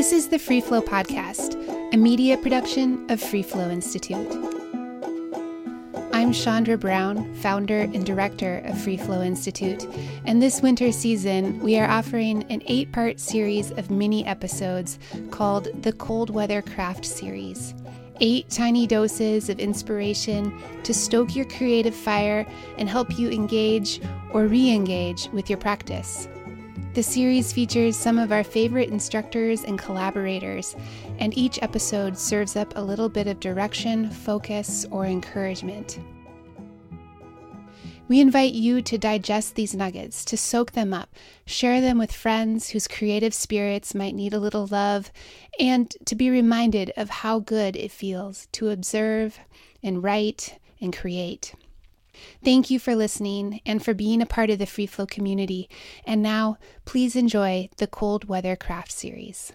This is the Free Flow Podcast, a media production of Free Flow Institute. I'm Chandra Brown, founder and director of Free Flow Institute, and this winter season we are offering an eight part series of mini episodes called the Cold Weather Craft Series. Eight tiny doses of inspiration to stoke your creative fire and help you engage or re engage with your practice. The series features some of our favorite instructors and collaborators, and each episode serves up a little bit of direction, focus, or encouragement. We invite you to digest these nuggets, to soak them up, share them with friends whose creative spirits might need a little love, and to be reminded of how good it feels to observe and write and create. Thank you for listening and for being a part of the Free Flow community. And now, please enjoy the Cold Weather Craft Series.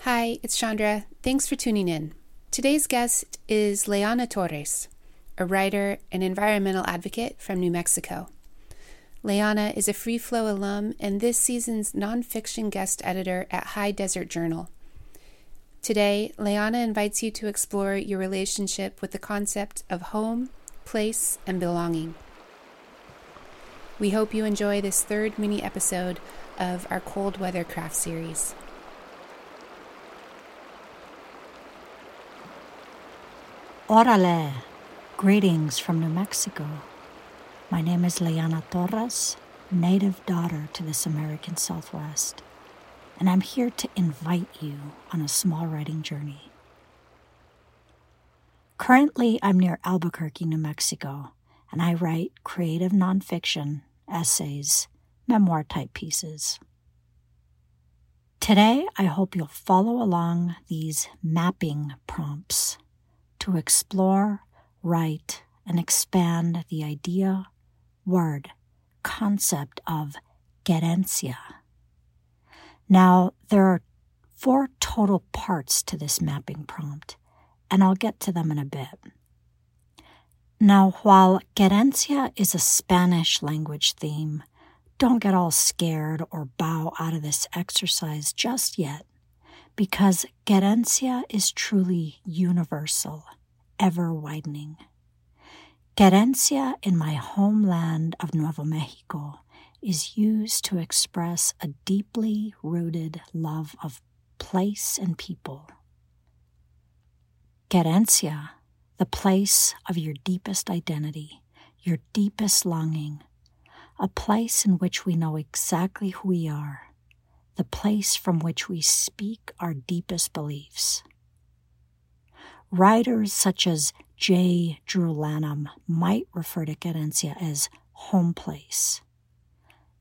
Hi, it's Chandra. Thanks for tuning in. Today's guest is Leeanna Torres, a writer and environmental advocate from New Mexico. Leeanna is a Free Flow alum and this season's nonfiction guest editor at High Desert Journal. Today, Leeanna invites you to explore your relationship with the concept of home, place, and belonging. We hope you enjoy this third mini episode of our Cold Weather Craft series. Orale! Greetings from New Mexico. My name is Leeanna Torres, native daughter to this American Southwest and I'm here to invite you on a small writing journey. Currently, I'm near Albuquerque, New Mexico, and I write creative nonfiction, essays, memoir type pieces. Today, I hope you'll follow along these mapping prompts to explore, write, and expand the idea, word, concept of querencia now, there are four total parts to this mapping prompt, and I'll get to them in a bit. Now, while querencia is a Spanish language theme, don't get all scared or bow out of this exercise just yet, because querencia is truly universal, ever widening. Querencia in my homeland of Nuevo Mexico is used to express a deeply rooted love of place and people. Querencia, the place of your deepest identity, your deepest longing, a place in which we know exactly who we are, the place from which we speak our deepest beliefs. Writers such as J. Drew Lanham might refer to Querencia as home place.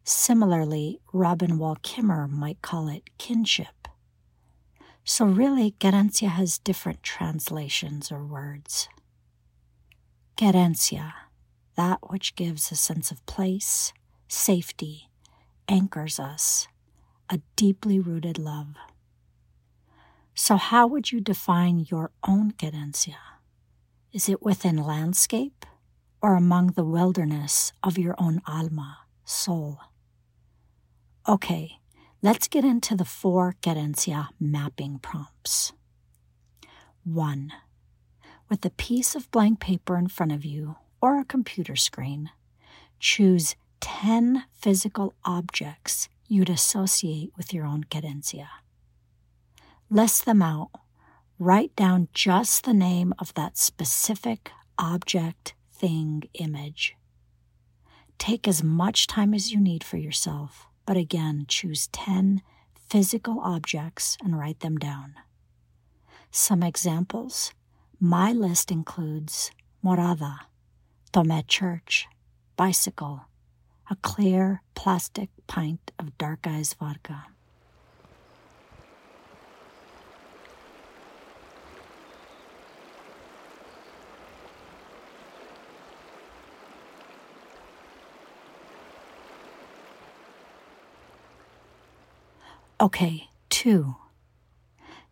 Similarly, Robin Wall Kimmerer might call it kinship. So, really, querencia has different translations or words. Querencia, that which gives a sense of place, safety, anchors us, a deeply rooted love. So, how would you define your own querencia? Is it within landscape or among the wilderness of your own alma, soul? Okay, let's get into the four querencia mapping prompts. One, with a piece of blank paper in front of you or a computer screen, choose 10 physical objects you'd associate with your own querencia. List them out. Write down just the name of that specific object, thing, image. Take as much time as you need for yourself but again, choose 10 physical objects and write them down. Some examples my list includes morada, Tome Church, bicycle, a clear plastic pint of dark eyes vodka. Okay, two.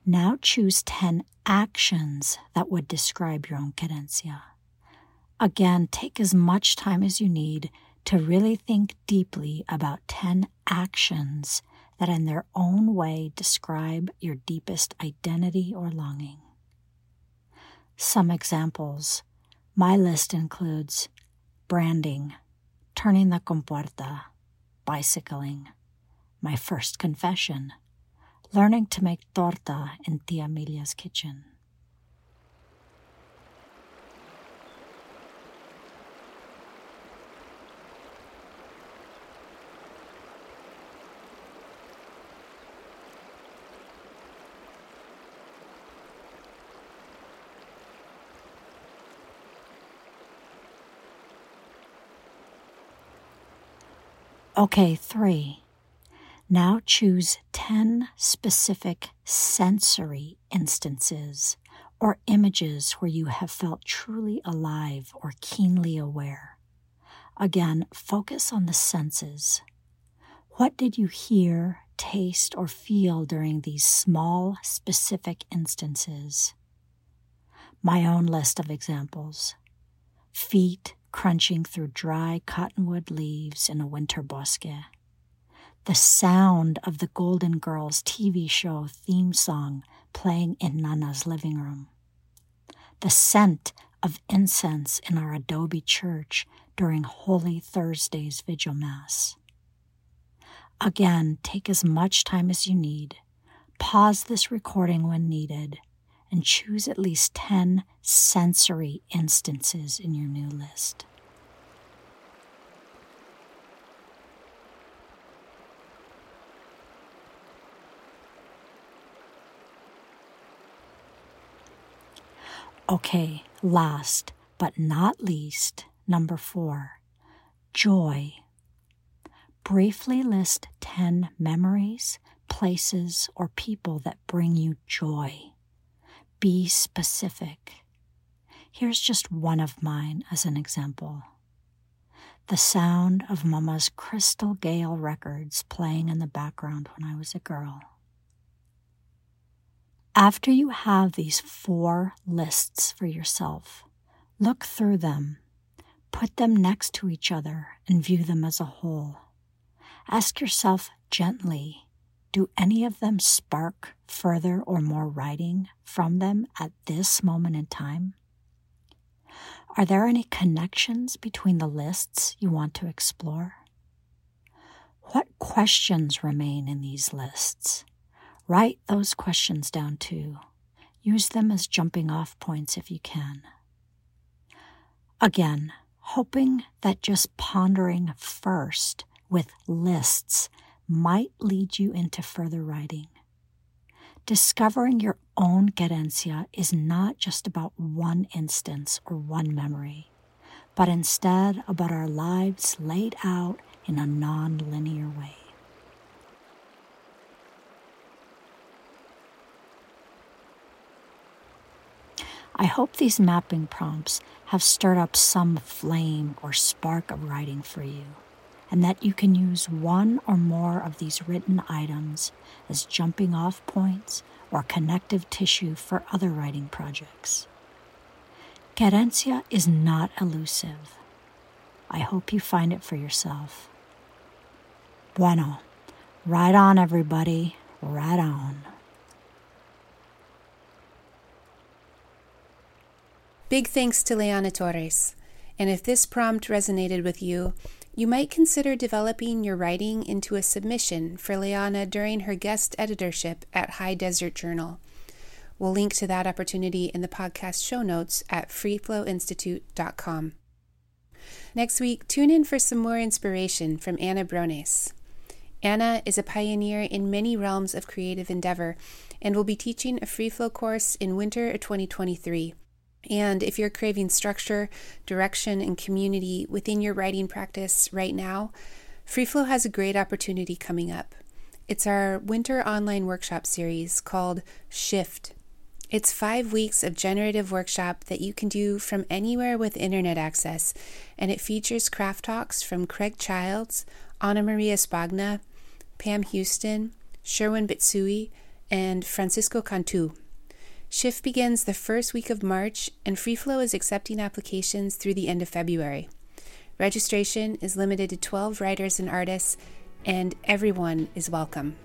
Now choose 10 actions that would describe your own querencia. Again, take as much time as you need to really think deeply about 10 actions that in their own way describe your deepest identity or longing. Some examples. My list includes branding, turning the compuerta, bicycling, my first confession, learning to make torta in Tia Amelia's kitchen. Okay, three. Now choose 10 specific sensory instances or images where you have felt truly alive or keenly aware. Again, focus on the senses. What did you hear, taste, or feel during these small, specific instances? My own list of examples feet crunching through dry cottonwood leaves in a winter bosque. The sound of the Golden Girls TV show theme song playing in Nana's living room. The scent of incense in our adobe church during Holy Thursday's Vigil Mass. Again, take as much time as you need. Pause this recording when needed and choose at least 10 sensory instances in your new list. Okay, last but not least, number four, joy. Briefly list 10 memories, places, or people that bring you joy. Be specific. Here's just one of mine as an example the sound of Mama's Crystal Gayle records playing in the background when I was a girl. After you have these four lists for yourself, look through them, put them next to each other, and view them as a whole. Ask yourself gently do any of them spark further or more writing from them at this moment in time? Are there any connections between the lists you want to explore? What questions remain in these lists? Write those questions down too. Use them as jumping off points if you can. Again, hoping that just pondering first with lists might lead you into further writing. Discovering your own querencia is not just about one instance or one memory, but instead about our lives laid out in a non linear way. I hope these mapping prompts have stirred up some flame or spark of writing for you and that you can use one or more of these written items as jumping off points or connective tissue for other writing projects. Querencia is not elusive. I hope you find it for yourself. Bueno, right on, everybody, right on. Big thanks to Leeanna Torres. And if this prompt resonated with you, you might consider developing your writing into a submission for Leeanna during her guest editorship at High Desert Journal. We'll link to that opportunity in the podcast show notes at freeflowinstitute.com. Next week, tune in for some more inspiration from Anna Brones. Anna is a pioneer in many realms of creative endeavor and will be teaching a free flow course in winter of 2023. And if you're craving structure, direction, and community within your writing practice right now, FreeFlow has a great opportunity coming up. It's our winter online workshop series called Shift. It's five weeks of generative workshop that you can do from anywhere with internet access, and it features craft talks from Craig Childs, Ana Maria Spagna, Pam Houston, Sherwin Bitsui, and Francisco Cantu. Shift begins the first week of March, and FreeFlow is accepting applications through the end of February. Registration is limited to 12 writers and artists, and everyone is welcome.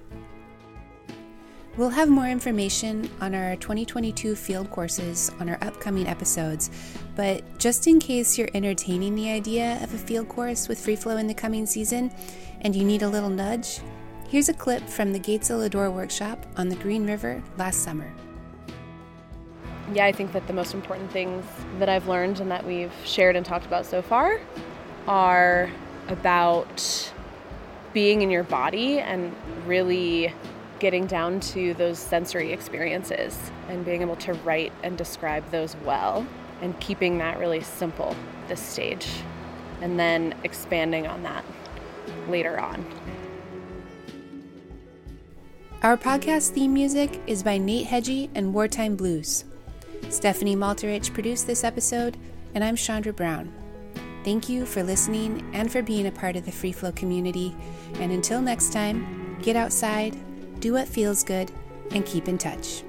We'll have more information on our 2022 field courses on our upcoming episodes, but just in case you're entertaining the idea of a field course with FreeFlow in the coming season and you need a little nudge, here's a clip from the Gates of Lodore workshop on the Green River last summer. Yeah, I think that the most important things that I've learned and that we've shared and talked about so far are about being in your body and really getting down to those sensory experiences and being able to write and describe those well and keeping that really simple this stage and then expanding on that later on. Our podcast theme music is by Nate Hedgie and Wartime Blues. Stephanie Malterich produced this episode, and I'm Chandra Brown. Thank you for listening and for being a part of the Free Flow community. And until next time, get outside, do what feels good, and keep in touch.